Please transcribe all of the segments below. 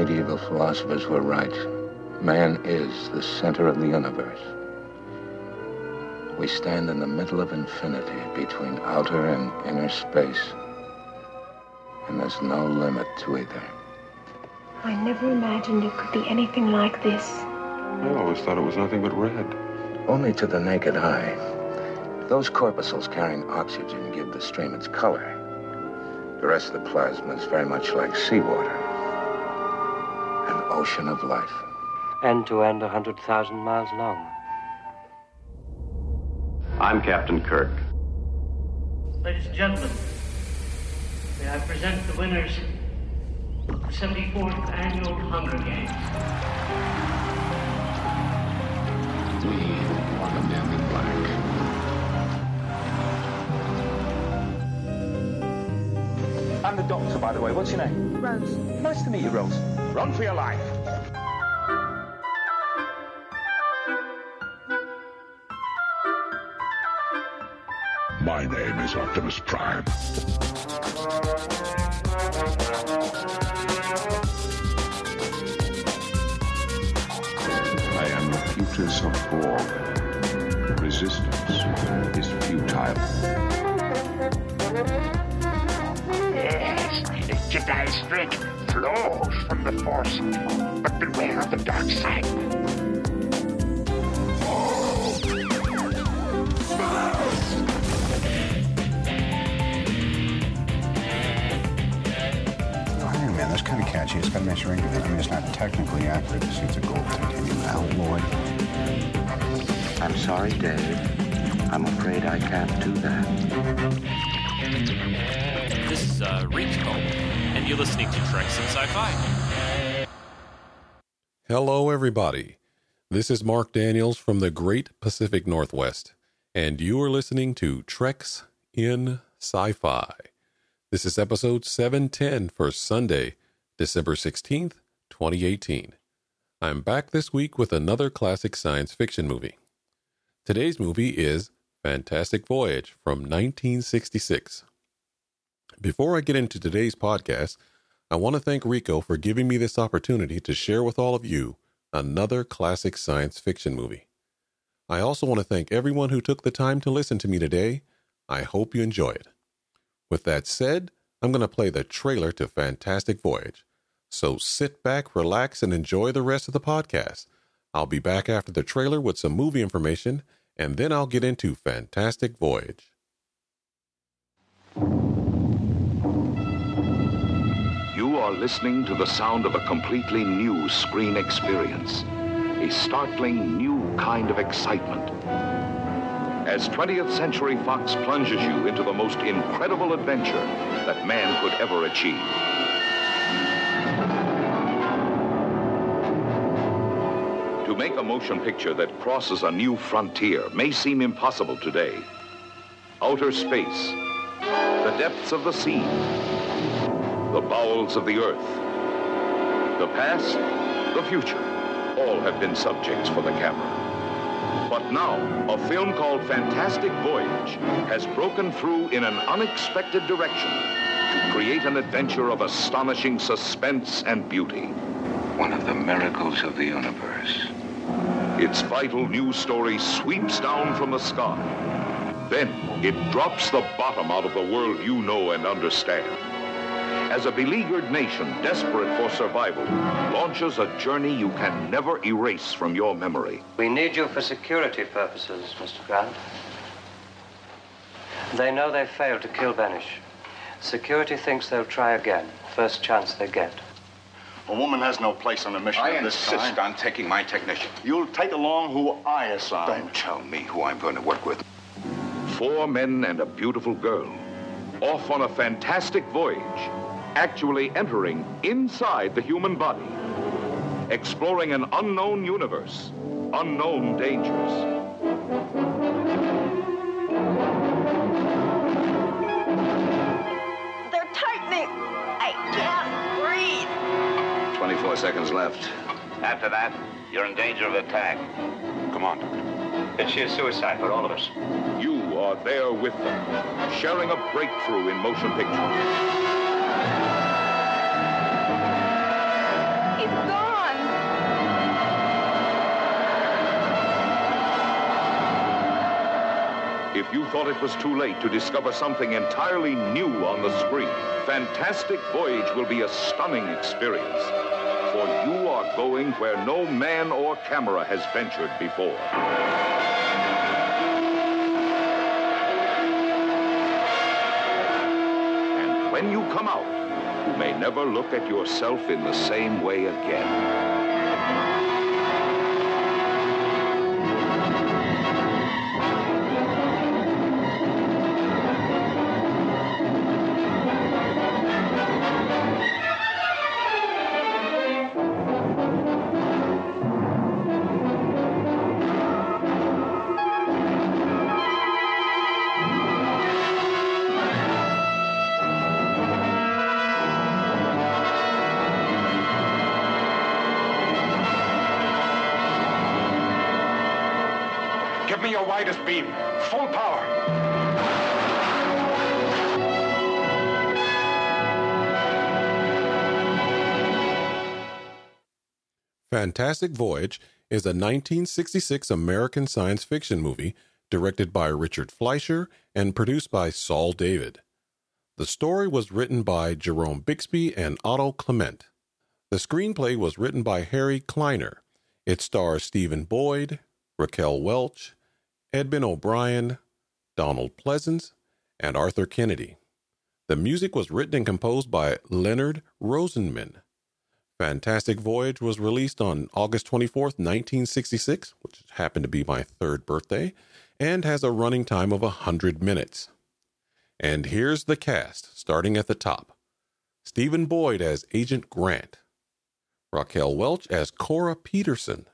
medieval philosophers were right. Man is the center of the universe. We stand in the middle of infinity between outer and inner space. And there's no limit to either. I never imagined it could be anything like this. I always thought it was nothing but red. Only to the naked eye. Those corpuscles carrying oxygen give the stream its color. The rest of the plasma is very much like seawater. An ocean of life. End to end, 100,000 miles long. I'm Captain Kirk. Ladies and gentlemen, may I present the winners of the 74th Annual Hunger Games. We doctor, by the way. What's your name? Rose. Nice to meet you, Rose. Run for your life. My name is Optimus Prime. I am the Futus of Borg. Resistance is futile. The Jedi strength flows from the Force, but beware of the dark side. Iron Man, that's kind of catchy. It's got a nice ring to it. I mean, it's not technically accurate to say it's a gold titanium alloy. I'm sorry, Dave. I'm afraid I can't do that. You're listening to Treks in Sci-Fi. Hello, everybody. This is Mark Daniels from the Great Pacific Northwest, and you are listening to Treks in Sci Fi. This is episode 710 for Sunday, December 16th, 2018. I'm back this week with another classic science fiction movie. Today's movie is Fantastic Voyage from 1966. Before I get into today's podcast, I want to thank Rico for giving me this opportunity to share with all of you another classic science fiction movie. I also want to thank everyone who took the time to listen to me today. I hope you enjoy it. With that said, I'm going to play the trailer to Fantastic Voyage. So sit back, relax, and enjoy the rest of the podcast. I'll be back after the trailer with some movie information, and then I'll get into Fantastic Voyage. Are listening to the sound of a completely new screen experience. A startling new kind of excitement. As 20th Century Fox plunges you into the most incredible adventure that man could ever achieve. To make a motion picture that crosses a new frontier may seem impossible today. Outer space, the depths of the sea, the bowels of the earth, the past, the future, all have been subjects for the camera. But now, a film called Fantastic Voyage has broken through in an unexpected direction to create an adventure of astonishing suspense and beauty. One of the miracles of the universe. Its vital news story sweeps down from the sky. Then it drops the bottom out of the world you know and understand. As a beleaguered nation desperate for survival launches a journey you can never erase from your memory. We need you for security purposes, Mr. Grant. They know they failed to kill Benes. Security thinks they'll try again, first chance they get. A woman has no place on a mission I of this insist kind. on taking my technician. You'll take along who I assign. Don't tell me who I'm going to work with. Four men and a beautiful girl off on a fantastic voyage, actually entering inside the human body, exploring an unknown universe, unknown dangers. They're tightening. I can't breathe. 24 seconds left. After that, you're in danger of attack. Come on, Doctor. It's sheer suicide for all of us. You are there with them, sharing a breakthrough in motion picture. If you thought it was too late to discover something entirely new on the screen, Fantastic Voyage will be a stunning experience. For you are going where no man or camera has ventured before. When you come out, you may never look at yourself in the same way again. Give me your widest beam. Full power. Fantastic Voyage is a 1966 American science fiction movie directed by Richard Fleischer and produced by Saul David. The story was written by Jerome Bixby and Otto Klement. The screenplay was written by Harry Kleiner. It stars Stephen Boyd, Raquel Welch, Edmund O'Brien, Donald Pleasence, and Arthur Kennedy. The music was written and composed by Leonard Rosenman. Fantastic Voyage was released on August 24th, 1966, which happened to be my third birthday, and has a running time of 100 minutes. And here's the cast, starting at the top Stephen Boyd as Agent Grant, Raquel Welch as Cora Peterson,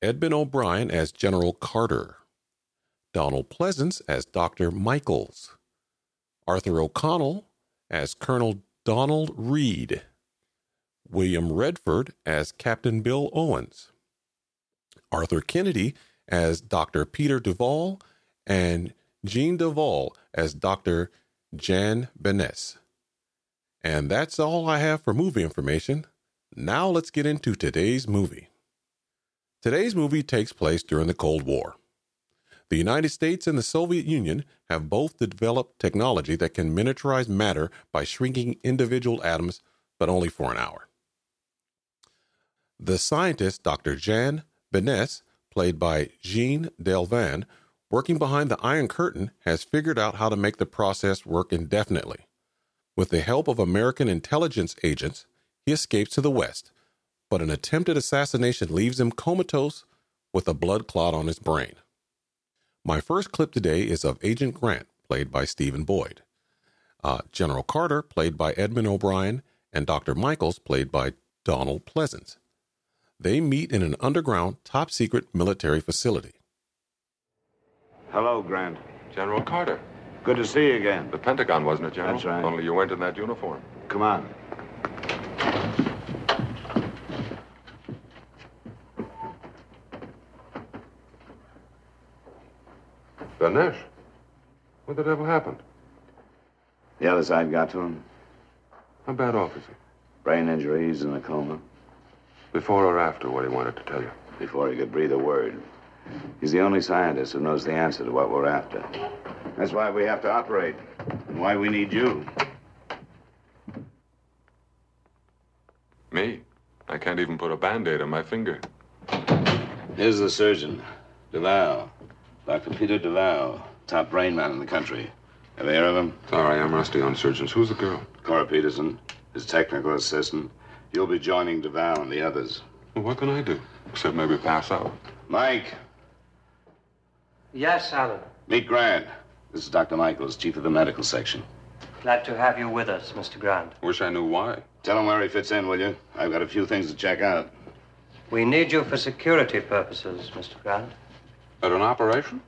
Edmund O'Brien as General Carter, Donald Pleasence as Dr. Michaels, Arthur O'Connell as Colonel Donald Reed, William Redford as Captain Bill Owens, Arthur Kennedy as Dr. Peter Duval, and Jean Duval as Dr. Jan Benes. And that's all I have for movie information. Now let's get into today's movie. Today's movie takes place during the Cold War. The United States and the Soviet Union have both developed technology that can miniaturize matter by shrinking individual atoms, but only for an hour. The scientist, Dr. Jan Benes, played by Jean Del Val, working behind the Iron Curtain, has figured out how to make the process work indefinitely. With the help of American intelligence agents, he escapes to the West, but an attempted assassination leaves him comatose with a blood clot on his brain. My first clip today is of Agent Grant, played by Stephen Boyd, uh, General Carter, played by Edmund O'Brien, and Dr. Michaels, played by Donald Pleasence. They meet in an underground, top secret military facility. Hello, Grant. General Carter. Good to see you again. The Pentagon, wasn't it, General? That's right. Only you weren't in that uniform. Come on. Ganesh? What the devil happened? The other side got to him. How bad off is he? Brain injuries and a coma. Before or after what he wanted to tell you? Before he could breathe a word. He's the only scientist who knows the answer to what we're after. That's why we have to operate. And why we need you. Me? I can't even put a band-aid on my finger. Here's the surgeon, Duval. Dr. Peter Duval, top brain man in the country. Ever hear of him? Sorry, I'm rusty on surgeons. Who's the girl? Cora Peterson, his technical assistant. You'll be joining Duval and the others. Well, what can I do? Except maybe pass out. Mike, Yes, Alan. meet Grant. This is Dr. Michaels, chief of the medical section. Glad to have you with us, Mr. Grant. Wish I knew why. Tell him where he fits in, will you? I've got a few things to check out. We need you for security purposes, Mr. Grant. At an operation?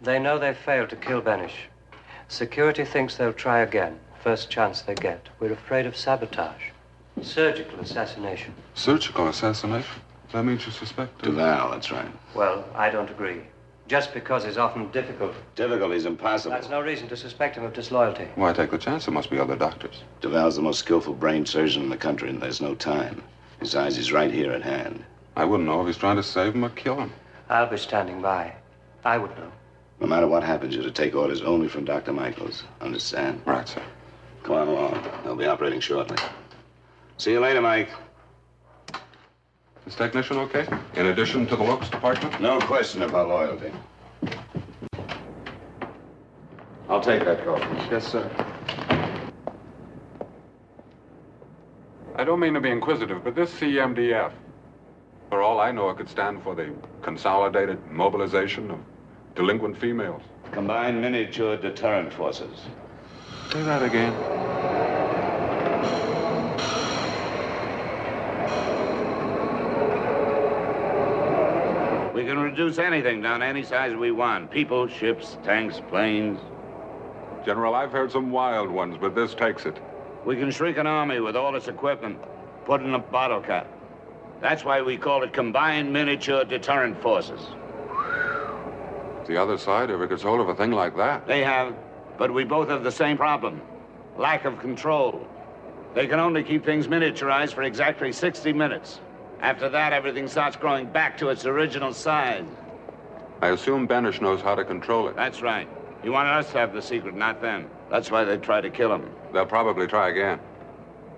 They know they failed to kill Benes. Security thinks they'll try again. First chance they get. We're afraid of sabotage. Surgical assassination. Surgical assassination? That means you suspect... Duval, that's right. Well, I don't agree. Just because it's often difficult. Difficulty's impossible. That's no reason to suspect him of disloyalty. Why take the chance? There must be other doctors. Duval's the most skillful brain surgeon in the country, and there's no time. Besides, he's right here at hand. I wouldn't know if he's trying to save him or kill him. I'll be standing by. I would know. No matter what happens, you're to take orders only from Dr. Michaels. Understand? Right, sir. Come on along. They'll be operating shortly. See you later, Mike. Is technician okay? In addition to the looks department? No question about loyalty. I'll take that call. Yes, sir. I don't mean to be inquisitive, but this CMDF, for all I know, it could stand for the Consolidated Mobilization of Delinquent Females. Combined Miniature Deterrent Forces. Say that again. We can reduce anything down to any size we want. People, ships, tanks, planes. General, I've heard some wild ones, but this takes it. We can shrink an army with all its equipment, put in a bottle cap. That's why we call it Combined Miniature Deterrent Forces. The other side ever gets hold of a thing like that. They have, but we both have the same problem lack of control. They can only keep things miniaturized for exactly 60 minutes. After that, everything starts growing back to its original size. I assume Banish knows how to control it. That's right. He wanted us to have the secret, not them. That's why they tried to kill him. They'll probably try again.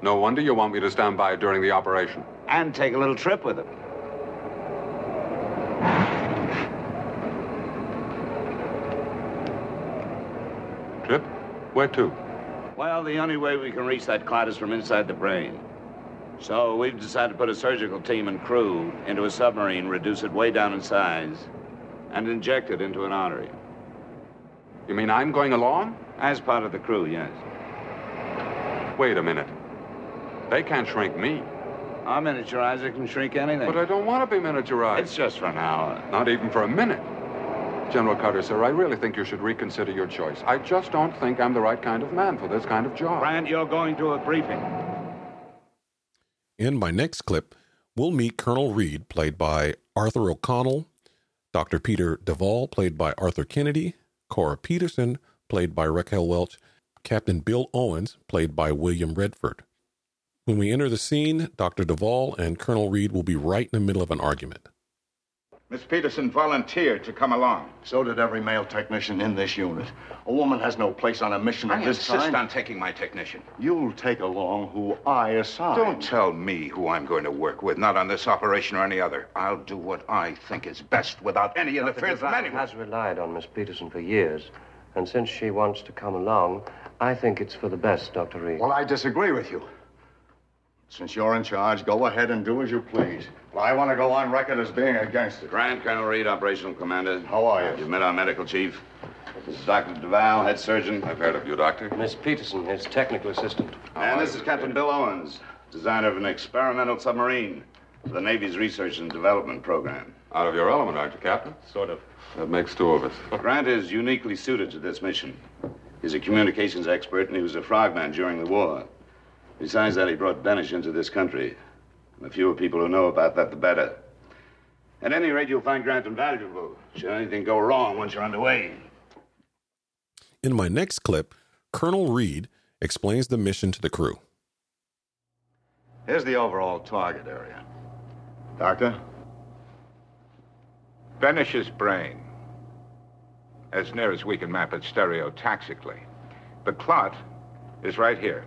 No wonder you want me to stand by during the operation. And take a little trip with him. Trip? Where to? Well, the only way we can reach that clot is from inside the brain. So we've decided to put a surgical team and crew into a submarine, reduce it way down in size, and inject it into an artery. You mean I'm going along? As part of the crew, yes. Wait a minute. They can't shrink me. Our miniaturizer can shrink anything. But I don't want to be miniaturized. It's just for an hour. Not even for a minute. General Carter, sir, I really think you should reconsider your choice. I just don't think I'm the right kind of man for this kind of job. Grant, you're going to a briefing. In my next clip, we'll meet Colonel Reed, played by Arthur O'Connell, Dr. Peter Duval, played by Arthur Kennedy, Cora Peterson, played by Raquel Welch, Captain Bill Owens, played by William Redford. When we enter the scene, Dr. Duval and Colonel Reed will be right in the middle of an argument. Miss Peterson volunteered to come along. So did every male technician in this unit. A woman has no place on a mission I of this kind. I insist kind. on taking my technician. You'll take along who I assign. Don't tell me who I'm going to work with, not on this operation or any other. I'll do what I think is best without any interference from Duval anyone. has relied on Miss Peterson for years, and since she wants to come along, I think it's for the best, Dr. Reed. Well, I disagree with you. Since you're in charge, go ahead and do as you please. Well, I want to go on record as being against it. Grant, Colonel Reed, operational commander. How are you? You've met our medical chief. This is Dr. Duval, head surgeon. I've heard of you, Doctor. Miss Peterson, his technical assistant. And this is Captain Bill Owens, designer of an experimental submarine for the Navy's research and development program. Out of your element, aren't you, Captain? Sort of. That makes two of us. Grant is uniquely suited to this mission. He's a communications expert, and he was a frogman during the war. Besides that, he brought Benes into this country. And the fewer people who know about that, the better. At any rate, you'll find Grant invaluable. Should anything go wrong once you're underway. In my next clip, Colonel Reed explains the mission to the crew. Here's the overall target area. Doctor? Benes's brain, as near as we can map it stereotaxically. The clot is right here.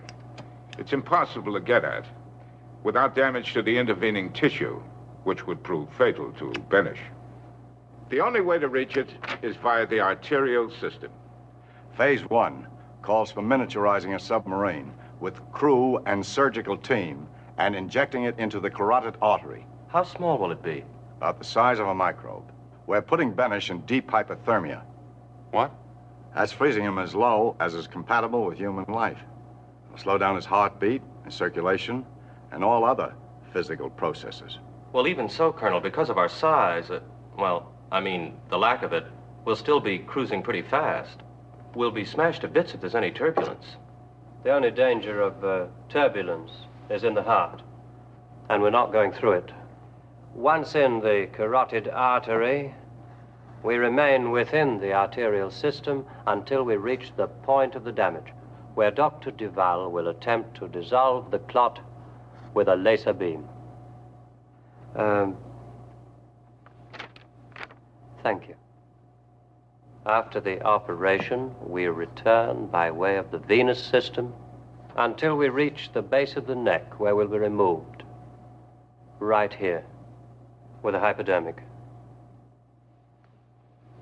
It's impossible to get at without damage to the intervening tissue, which would prove fatal to Benes. The only way to reach it is via the arterial system. Phase one calls for miniaturizing a submarine with crew and surgical team and injecting it into the carotid artery. How small will it be? About the size of a microbe. We're putting Benes in deep hypothermia. What? That's freezing him as low as is compatible with human life. Slow down his heartbeat, his circulation, and all other physical processes. Well, even so, Colonel, because of our size, uh, well, I mean, the lack of it, we'll still be cruising pretty fast. We'll be smashed to bits if there's any turbulence. The only danger of uh, turbulence is in the heart, and we're not going through it. Once in the carotid artery, we remain within the arterial system until we reach the point of the damage, where Dr. Duval will attempt to dissolve the clot with a laser beam. Um, thank you. After the operation, we return by way of the venous system until we reach the base of the neck where we'll be removed. Right here, with a hypodermic.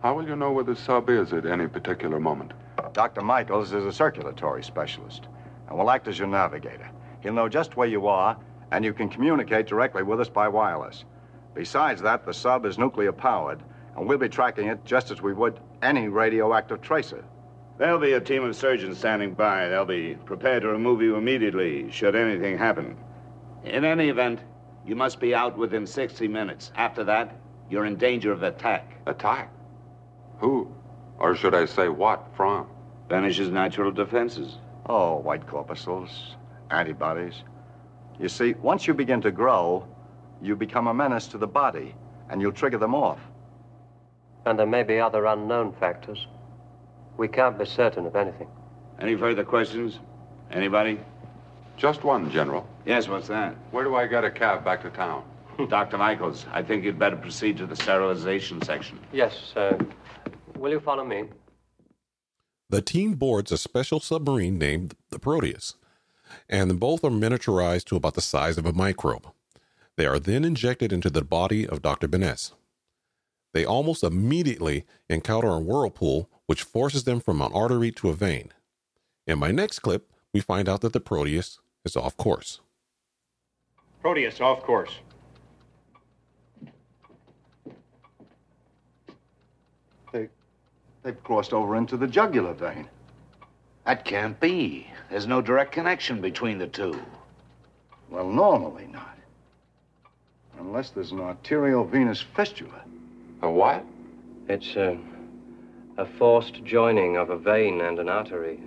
How will you know where the sub is at any particular moment? Dr. Michaels is a circulatory specialist and will act as your navigator. He'll know just where you are, and you can communicate directly with us by wireless. Besides that, the sub is nuclear powered, and we'll be tracking it just as we would any radioactive tracer. There'll be a team of surgeons standing by. They'll be prepared to remove you immediately should anything happen. In any event, you must be out within 60 minutes. After that, you're in danger of attack. Attack? Who? Or should I say what from? Banish's natural defenses. Oh, white corpuscles, antibodies. You see, once you begin to grow, you become a menace to the body, and you'll trigger them off. And there may be other unknown factors. We can't be certain of anything. Any further questions? Anybody? Just one, General. Yes, what's that? Where do I get a cab back to town? Dr. Michaels, I think you'd better proceed to the sterilization section. Yes, sir. Will you follow me? The team boards a special submarine named the Proteus, and both are miniaturized to about the size of a microbe. They are then injected into the body of Dr. Benes. They almost immediately encounter a whirlpool which forces them from an artery to a vein. In my next clip, we find out that the Proteus is off course. Proteus off course. They, they've crossed over into the jugular vein. That can't be. There's no direct connection between the two. Well, normally not. Unless there's an arterial venous fistula. A what? It's a, a forced joining of a vein and an artery.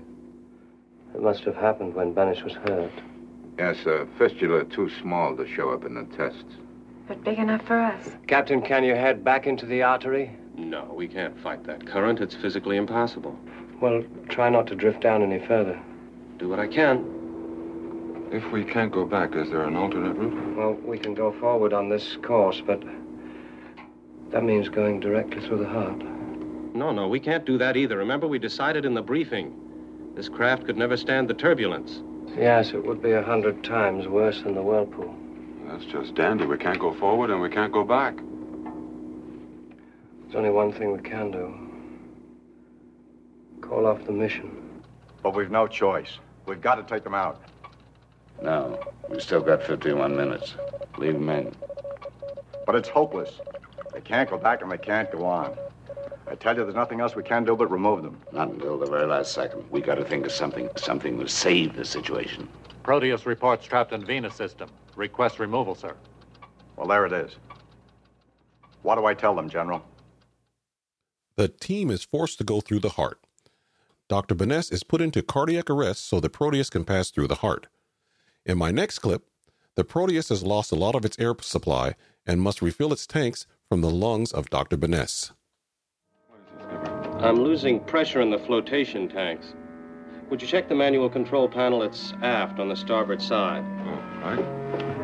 It must have happened when Banish was hurt. Yes, a fistula too small to show up in the tests. But big enough for us. Captain, can you head back into the artery? No, we can't fight that current. It's physically impossible. Well, try not to drift down any further. Do what I can. If we can't go back, is there an alternate route? Well, we can go forward on this course, but that means going directly through the heart. No, no, we can't do that either. Remember, we decided in the briefing. This craft could never stand the turbulence. Yes, it would be a hundred times worse than the whirlpool. That's just dandy. We can't go forward and we can't go back. There's only one thing we can do. Call off the mission. But we've no choice. We've got to take them out. No, we've still got 51 minutes. Leave them in. But it's hopeless. They can't go back and they can't go on. I tell you, there's nothing else we can do but remove them. Not until the very last second. We got to think of something, something to save the situation. Proteus reports trapped in venous system. Request removal, sir. Well, there it is. What do I tell them, General? The team is forced to go through the heart. Dr. Benes is put into cardiac arrest so the Proteus can pass through the heart. In my next clip, the Proteus has lost a lot of its air supply and must refill its tanks from the lungs of Dr. Benes. I'm losing pressure in the flotation tanks. Would you check the manual control panel? It's aft on the starboard side. Oh, right.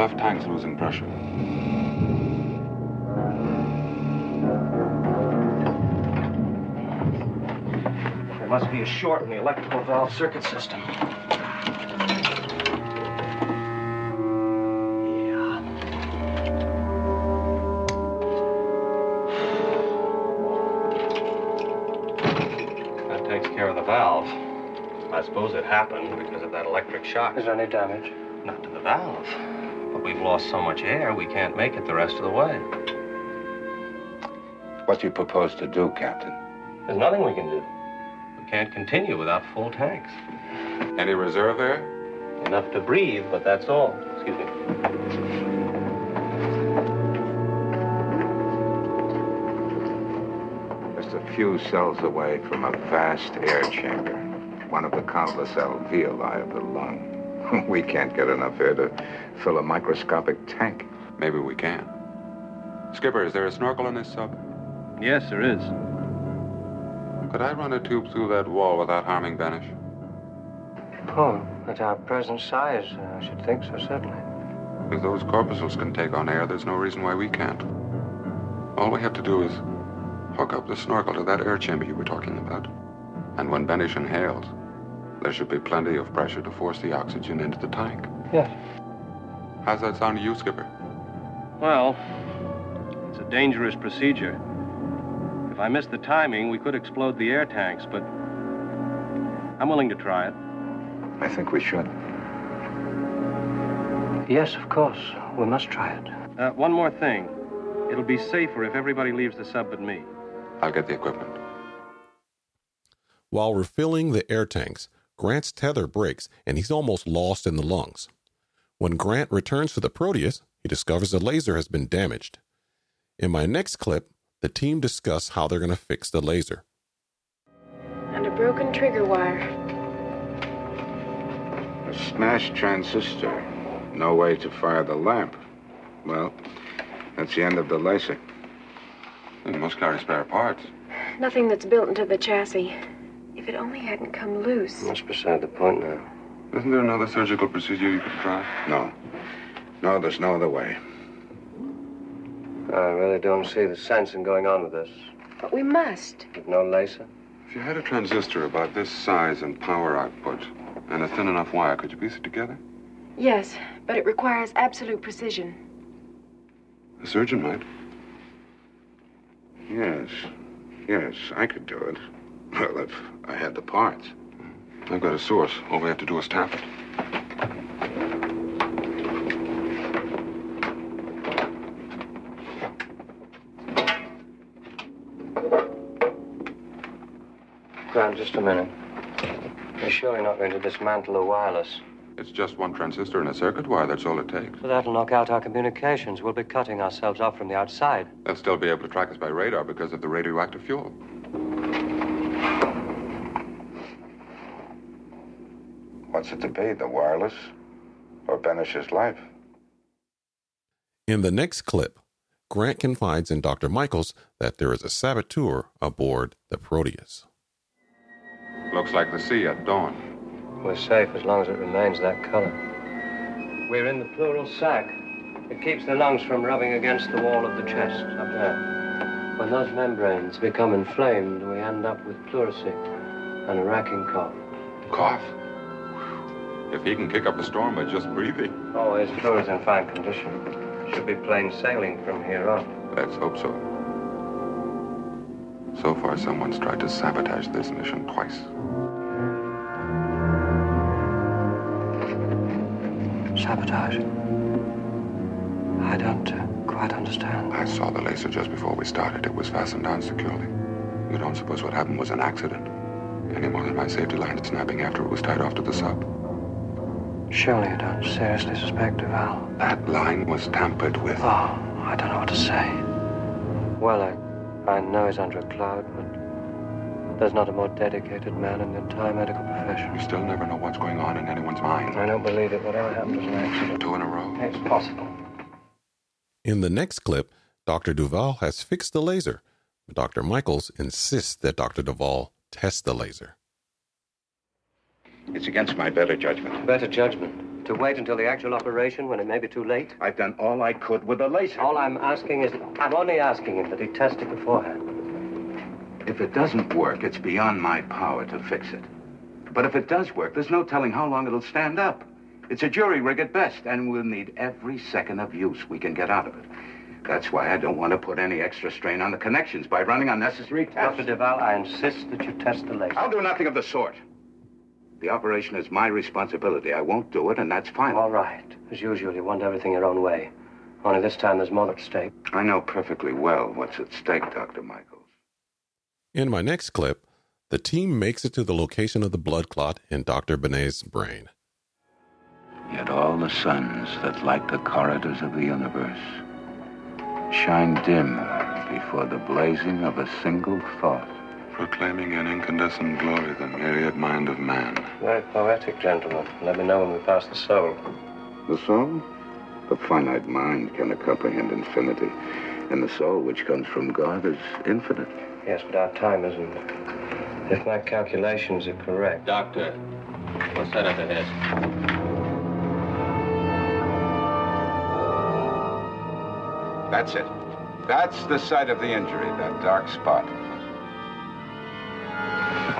Left tank's losing pressure. There must be a short in the electrical valve circuit system. That takes care of the valve. I suppose it happened because of that electric shock. Is there any damage? Not to the valve. But we've lost so much air, we can't make it the rest of the way. What do you propose to do, Captain? There's nothing we can do. We can't continue without full tanks. Any reserve air? Enough to breathe, but that's all. Excuse me. Just a few cells away from a vast air chamber. One of the countless alveoli of the lung. We can't get enough air to fill a microscopic tank. Maybe we can. Skipper, is there a snorkel in this sub? Yes, there is. Could I run a tube through that wall without harming Banish? Oh, at our present size, uh, I should think so, certainly. If those corpuscles can take on air, there's no reason why we can't. All we have to do is hook up the snorkel to that air chamber you were talking about. And when Banish inhales, there should be plenty of pressure to force the oxygen into the tank. Yes. How's that sound to you, Skipper? Well, it's a dangerous procedure. If I miss the timing, we could explode the air tanks, but I'm willing to try it. I think we should. Yes, of course. We must try it. Uh, one more thing. It'll be safer if everybody leaves the sub but me. I'll get the equipment. While refilling the air tanks, Grant's tether breaks and he's almost lost in the lungs. When Grant returns to the Proteus, he discovers the laser has been damaged. In my next clip, the team discuss how they're going to fix the laser. And a broken trigger wire. A smashed transistor. No way to fire the lamp. Well, that's the end of the laser. Hmm, you must carry spare parts. Nothing that's built into the chassis. If it only hadn't come loose. That's beside the point now. Isn't there another surgical procedure you could try? No. No, there's no other way. I really don't see the sense in going on with this. But we must. With no laser? If you had a transistor about this size and power output, and a thin enough wire, could you piece it together? Yes, but it requires absolute precision. A surgeon might. Yes. Yes, I could do it. Well, if I had the parts. I've got a source. All we have to do is tap it. Grant, just a minute. You're surely not going to dismantle the wireless. It's just one transistor and a circuit wire. That's all it takes. But that'll knock out our communications. We'll be cutting ourselves off from the outside. They'll still be able to track us by radar because of the radioactive fuel. What's it to be, the wireless or Benes's life? In the next clip, Grant confides in Dr. Michaels that there is a saboteur aboard the Proteus. Looks like the sea at dawn. We're safe as long as it remains that color. We're in the pleural sac. It keeps the lungs from rubbing against the wall of the chest up there. When those membranes become inflamed, we end up with pleurisy and a racking cough. Cough? If he can kick up a storm by just breathing. Oh, his pleural is in fine condition. Should be plain sailing from here on. Let's hope so. So far, someone's tried to sabotage this mission twice. Sabotage? I don't uh, quite understand. I saw the laser just before we started. It was fastened down securely. You don't suppose what happened was an accident? Any more than my safety line snapping after it was tied off to the sub. Surely you don't seriously suspect Duval. That line was tampered with. Oh, I don't know what to say. Well, I, I know he's under a cloud, but there's not a more dedicated man in the entire medical profession. You still never know what's going on in anyone's mind. I don't believe it. Whatever happened was an accident. Two in a row? It's possible. In the next clip, Dr. Duval has fixed the laser. Dr. Michaels insists that Dr. Duval test the laser. It's against my better judgment. Better judgment. To wait until the actual operation when it may be too late? I've done all I could with the laser. All I'm asking is, I'm only asking him that he test it beforehand. If it doesn't work, it's beyond my power to fix it. But if it does work, there's no telling how long it'll stand up. It's a jury rig at best, and we'll need every second of use we can get out of it. That's why I don't want to put any extra strain on the connections by running unnecessary tests. Dr. Duval, I insist that you test the laser. I'll do nothing of the sort. The operation is my responsibility. I won't do it, and that's fine. All right. As usual, you want everything your own way. Only this time there's more at stake. I know perfectly well what's at stake, Dr. Michaels. In my next clip, the team makes it to the location of the blood clot in Dr. Benet's brain. Yet all the suns that light the corridors of the universe shine dim before the blazing of a single thought. Proclaiming in incandescent glory the myriad mind of man. Very poetic, gentlemen. Let me know when we pass the soul. The soul? The finite mind cannot comprehend infinity, and the soul which comes from God is infinite. Yes, but our time isn't. If my calculations are correct. Doctor, what's that up ahead? That's it. That's the site of the injury, that dark spot.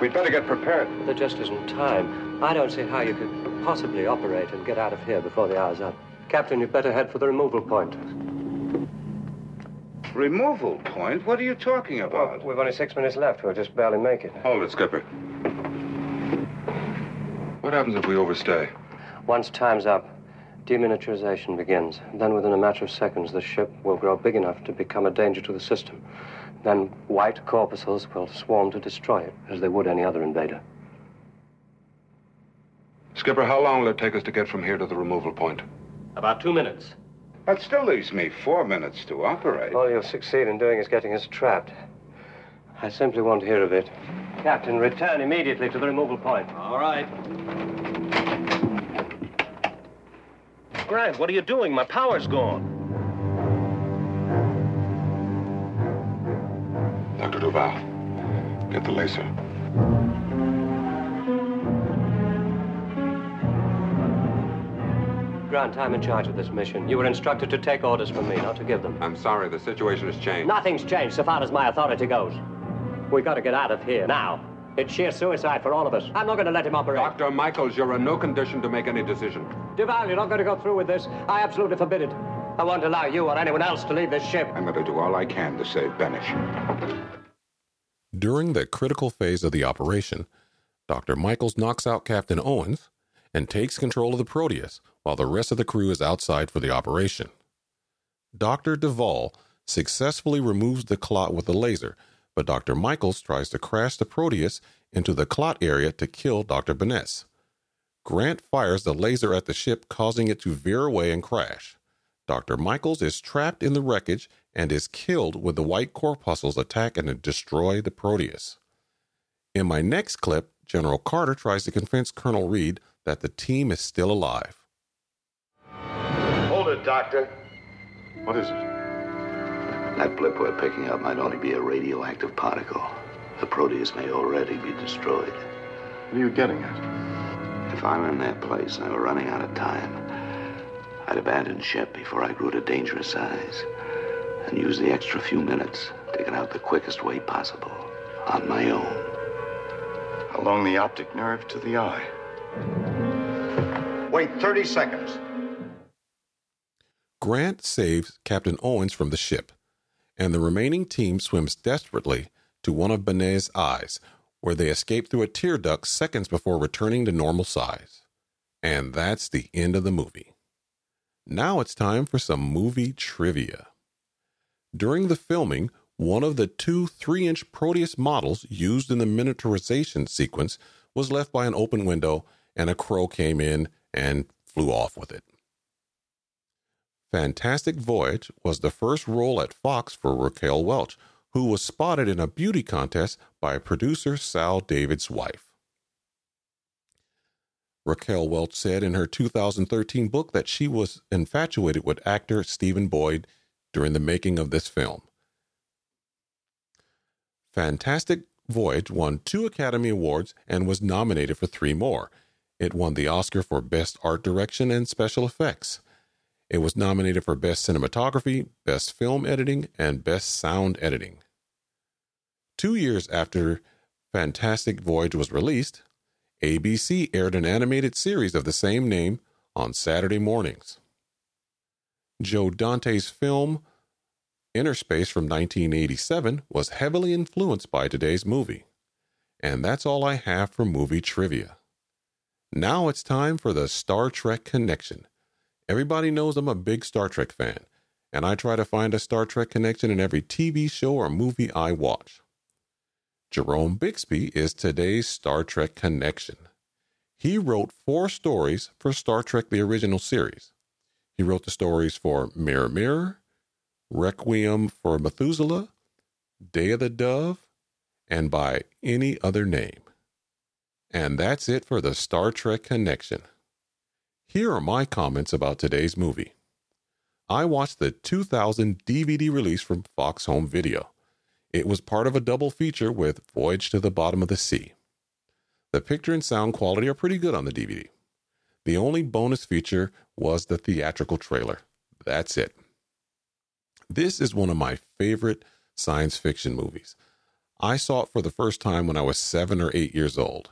We'd better get prepared. There just isn't time. I don't see how you could possibly operate and get out of here before the hour's up. Captain, you'd better head for the removal point. Removal point? What are you talking about? We've only six minutes left. We'll just barely make it. Hold it, Skipper. What happens if we overstay? Once time's up, deminiaturization begins. Then, within a matter of seconds, the ship will grow big enough to become a danger to the system. Then, white corpuscles will swarm to destroy it, as they would any other invader. Skipper, how long will it take us to get from here to the removal point? About two minutes. That still leaves me four minutes to operate. All you'll succeed in doing is getting us trapped. I simply won't hear of it. Captain, return immediately to the removal point. All right. Grant, what are you doing? My power's gone. Dr. Duval, get the laser. Grant, I'm in charge of this mission. You were instructed to take orders from me, not to give them. I'm sorry, the situation has changed. Nothing's changed so far as my authority goes. We've got to get out of here now. It's sheer suicide for all of us. I'm not going to let him operate. Dr. Michaels, you're in no condition to make any decision. Duval, you're not going to go through with this. I absolutely forbid it. I won't allow you or anyone else to leave this ship. I'm going to do all I can to save Benes. During the critical phase of the operation, Dr. Michaels knocks out Captain Owens and takes control of the Proteus while the rest of the crew is outside for the operation. Dr. Duval successfully removes the clot with a laser, but Dr. Michaels tries to crash the Proteus into the clot area to kill Dr. Benes. Grant fires the laser at the ship, causing it to veer away and crash. Dr. Michaels is trapped in the wreckage and is killed when the white corpuscles attack and destroy the Proteus. In my next clip, General Carter tries to convince Colonel Reed that the team is still alive. Hold it, Doctor. What is it? That blip we're picking up might only be a radioactive particle. The Proteus may already be destroyed. What are you getting at? If I were in their place and I were running out of time, I'd abandon ship before I grew to dangerous size and use the extra few minutes to get out the quickest way possible on my own. Along the optic nerve to the eye. Wait 30 seconds. Grant saves Captain Owens from the ship, and the remaining team swims desperately to one of Benet's eyes, where they escape through a tear duct seconds before returning to normal size. And that's the end of the movie. Now it's time for some movie trivia. During the filming, one of the two 3 inch Proteus models used in the miniaturization sequence was left by an open window, and a crow came in and flew off with it. Fantastic Voyage was the first role at Fox for Raquel Welch, who was spotted in a beauty contest by producer Saul David's wife. Raquel Welch said in her 2013 book that she was infatuated with actor Stephen Boyd during the making of this film. Fantastic Voyage won two Academy Awards and was nominated for three more. It won the Oscar for Best Art Direction and Special Effects. It was nominated for Best Cinematography, Best Film Editing, and Best Sound Editing. Two years after Fantastic Voyage was released, ABC aired an animated series of the same name on Saturday mornings. Joe Dante's film Innerspace from 1987 was heavily influenced by today's movie. And that's all I have for movie trivia. Now it's time for the Star Trek connection. Everybody knows I'm a big Star Trek fan, and I try to find a Star Trek connection in every TV show or movie I watch. Jerome Bixby is today's Star Trek connection. He wrote four stories for Star Trek the original series. He wrote the stories for Mirror Mirror, Requiem for Methuselah, Day of the Dove, and by any other name. And that's it for the Star Trek connection. Here are my comments about today's movie. I watched the 2000 DVD release from Fox Home Video. It was part of a double feature with Voyage to the Bottom of the Sea. The picture and sound quality are pretty good on the DVD. The only bonus feature was the theatrical trailer. That's it. This is one of my favorite science fiction movies. I saw it for the first time when I was seven or eight years old.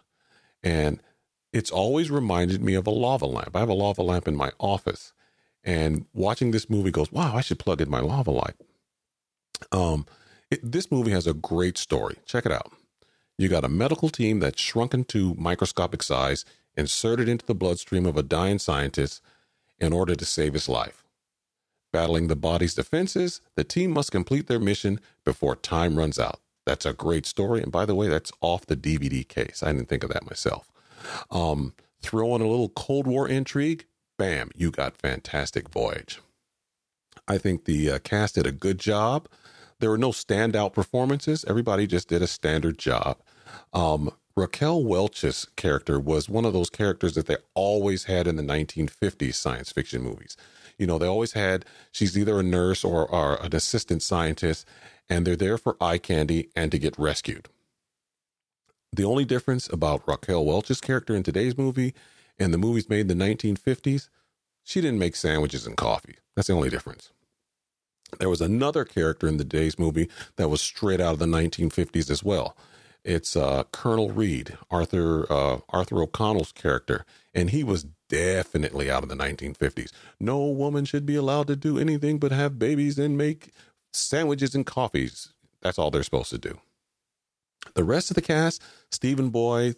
And it's always reminded me of a lava lamp. I have a lava lamp in my office. And watching this movie goes, wow, I should plug in my lava light. Um, it, this movie has a great story. Check it out. You got a medical team that's shrunken to microscopic size, inserted into the bloodstream of a dying scientist in order to save his life. Battling the body's defenses, the team must complete their mission before time runs out. That's a great story. And by the way, that's off the DVD case. I didn't think of that myself. Um, throw in a little Cold War intrigue, bam, you got Fantastic Voyage. I think the uh, cast did a good job. There were no standout performances. Everybody just did a standard job. Um, Raquel Welch's character was one of those characters that they always had in the 1950s science fiction movies. You know, they always had, she's either a nurse or, or an assistant scientist, and they're there for eye candy and to get rescued. The only difference about Raquel Welch's character in today's movie and the movies made in the 1950s, she didn't make sandwiches and coffee. That's the only difference. There was another character in the day's movie that was straight out of the 1950s as well. It's uh, Colonel Reed, Arthur uh, Arthur O'Connell's character, and he was definitely out of the 1950s. No woman should be allowed to do anything but have babies and make sandwiches and coffees. That's all they're supposed to do. The rest of the cast, Stephen Boyd,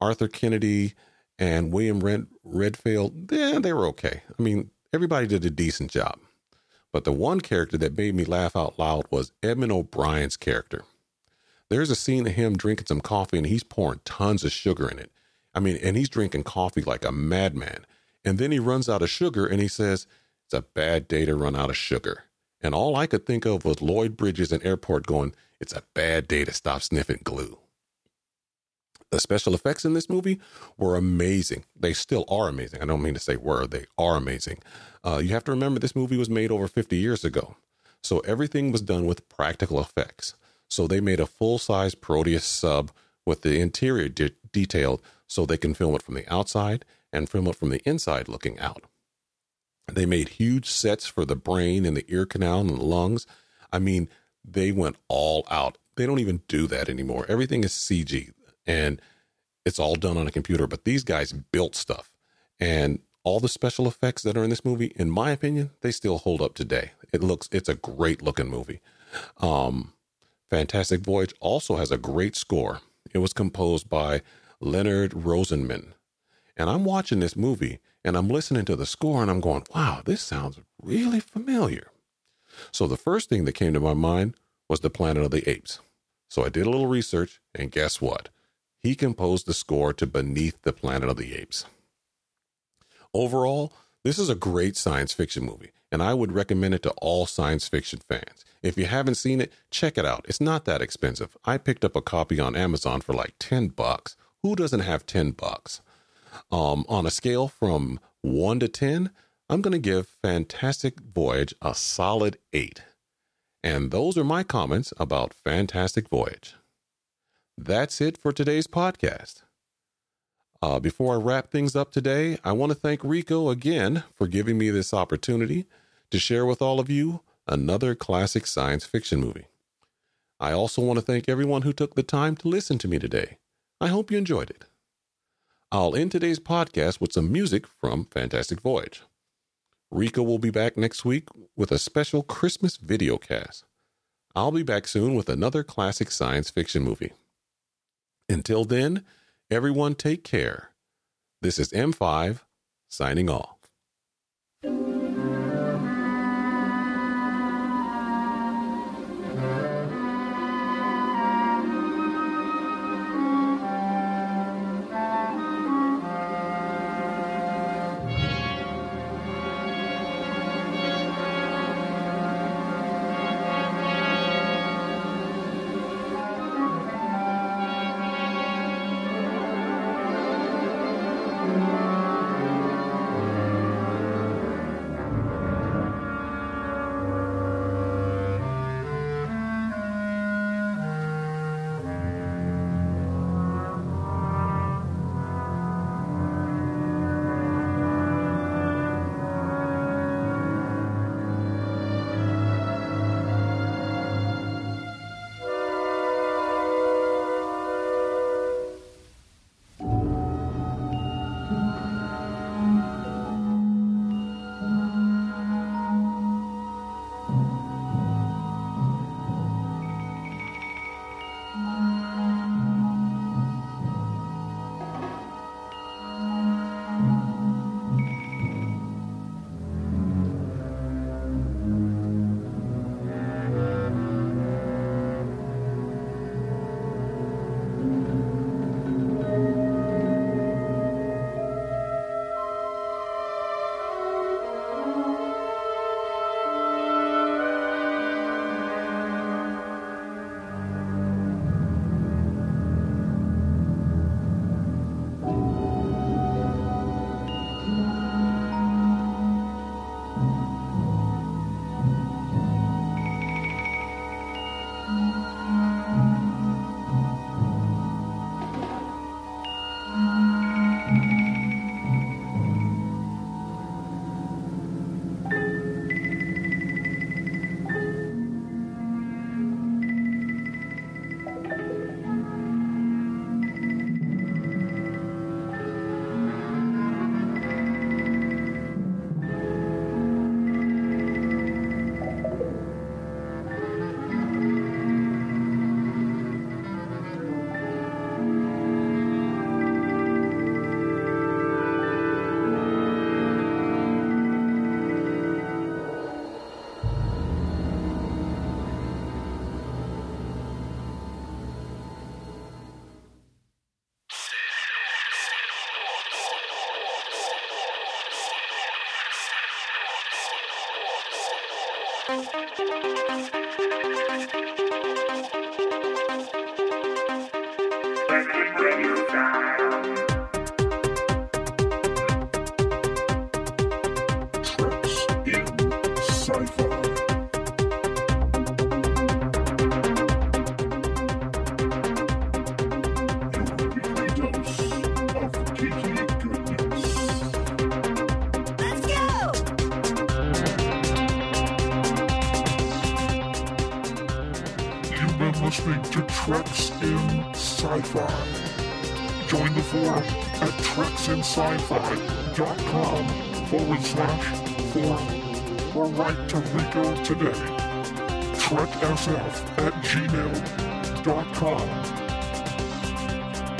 Arthur Kennedy, and William Red- Redfield, yeah, they were okay. I mean, everybody did a decent job. But the one character that made me laugh out loud was Edmund O'Brien's character. There's a scene of him drinking some coffee and he's pouring tons of sugar in it. I mean, and he's drinking coffee like a madman. And then he runs out of sugar and he says, It's a bad day to run out of sugar. And all I could think of was Lloyd Bridges in airport going, It's a bad day to stop sniffing glue. The special effects in this movie were amazing. They still are amazing. I don't mean to say were, they are amazing. Uh, you have to remember this movie was made over 50 years ago. So everything was done with practical effects. So they made a full size Proteus sub with the interior de- detailed so they can film it from the outside and film it from the inside looking out. They made huge sets for the brain and the ear canal and the lungs. I mean, they went all out. They don't even do that anymore. Everything is CG and it's all done on a computer. But these guys built stuff. And all the special effects that are in this movie, in my opinion, they still hold up today. It looks, it's a great looking movie. Um, Fantastic Voyage also has a great score. It was composed by Leonard Rosenman. And I'm watching this movie and I'm listening to the score and I'm going, wow, this sounds really familiar. So the first thing that came to my mind was the Planet of the Apes. So I did a little research and guess what? He composed the score to Beneath the Planet of the Apes. Overall, this is a great science fiction movie, and I would recommend it to all science fiction fans. If you haven't seen it, check it out. It's not that expensive. I picked up a copy on Amazon for like 10 bucks. Who doesn't have 10 bucks? Um, on a scale from 1 to 10, I'm going to give Fantastic Voyage a solid 8. And those are my comments about Fantastic Voyage. That's it for today's podcast. Uh, before I wrap things up today, I want to thank Rico again for giving me this opportunity to share with all of you another classic science fiction movie. I also want to thank everyone who took the time to listen to me today. I hope you enjoyed it. I'll end today's podcast with some music from Fantastic Voyage. Rico will be back next week with a special Christmas video cast. I'll be back soon with another classic science fiction movie. Until then, Everyone take care. This is M5 signing off. Treks treksinsci-fi.com forward slash forum or write to Rico today. TrekSF at gmail.com.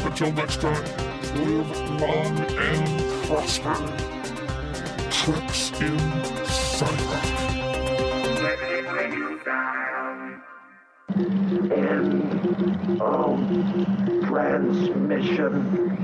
Until next time, live long and prosper. Treks in Sci-Fi. End of transmission.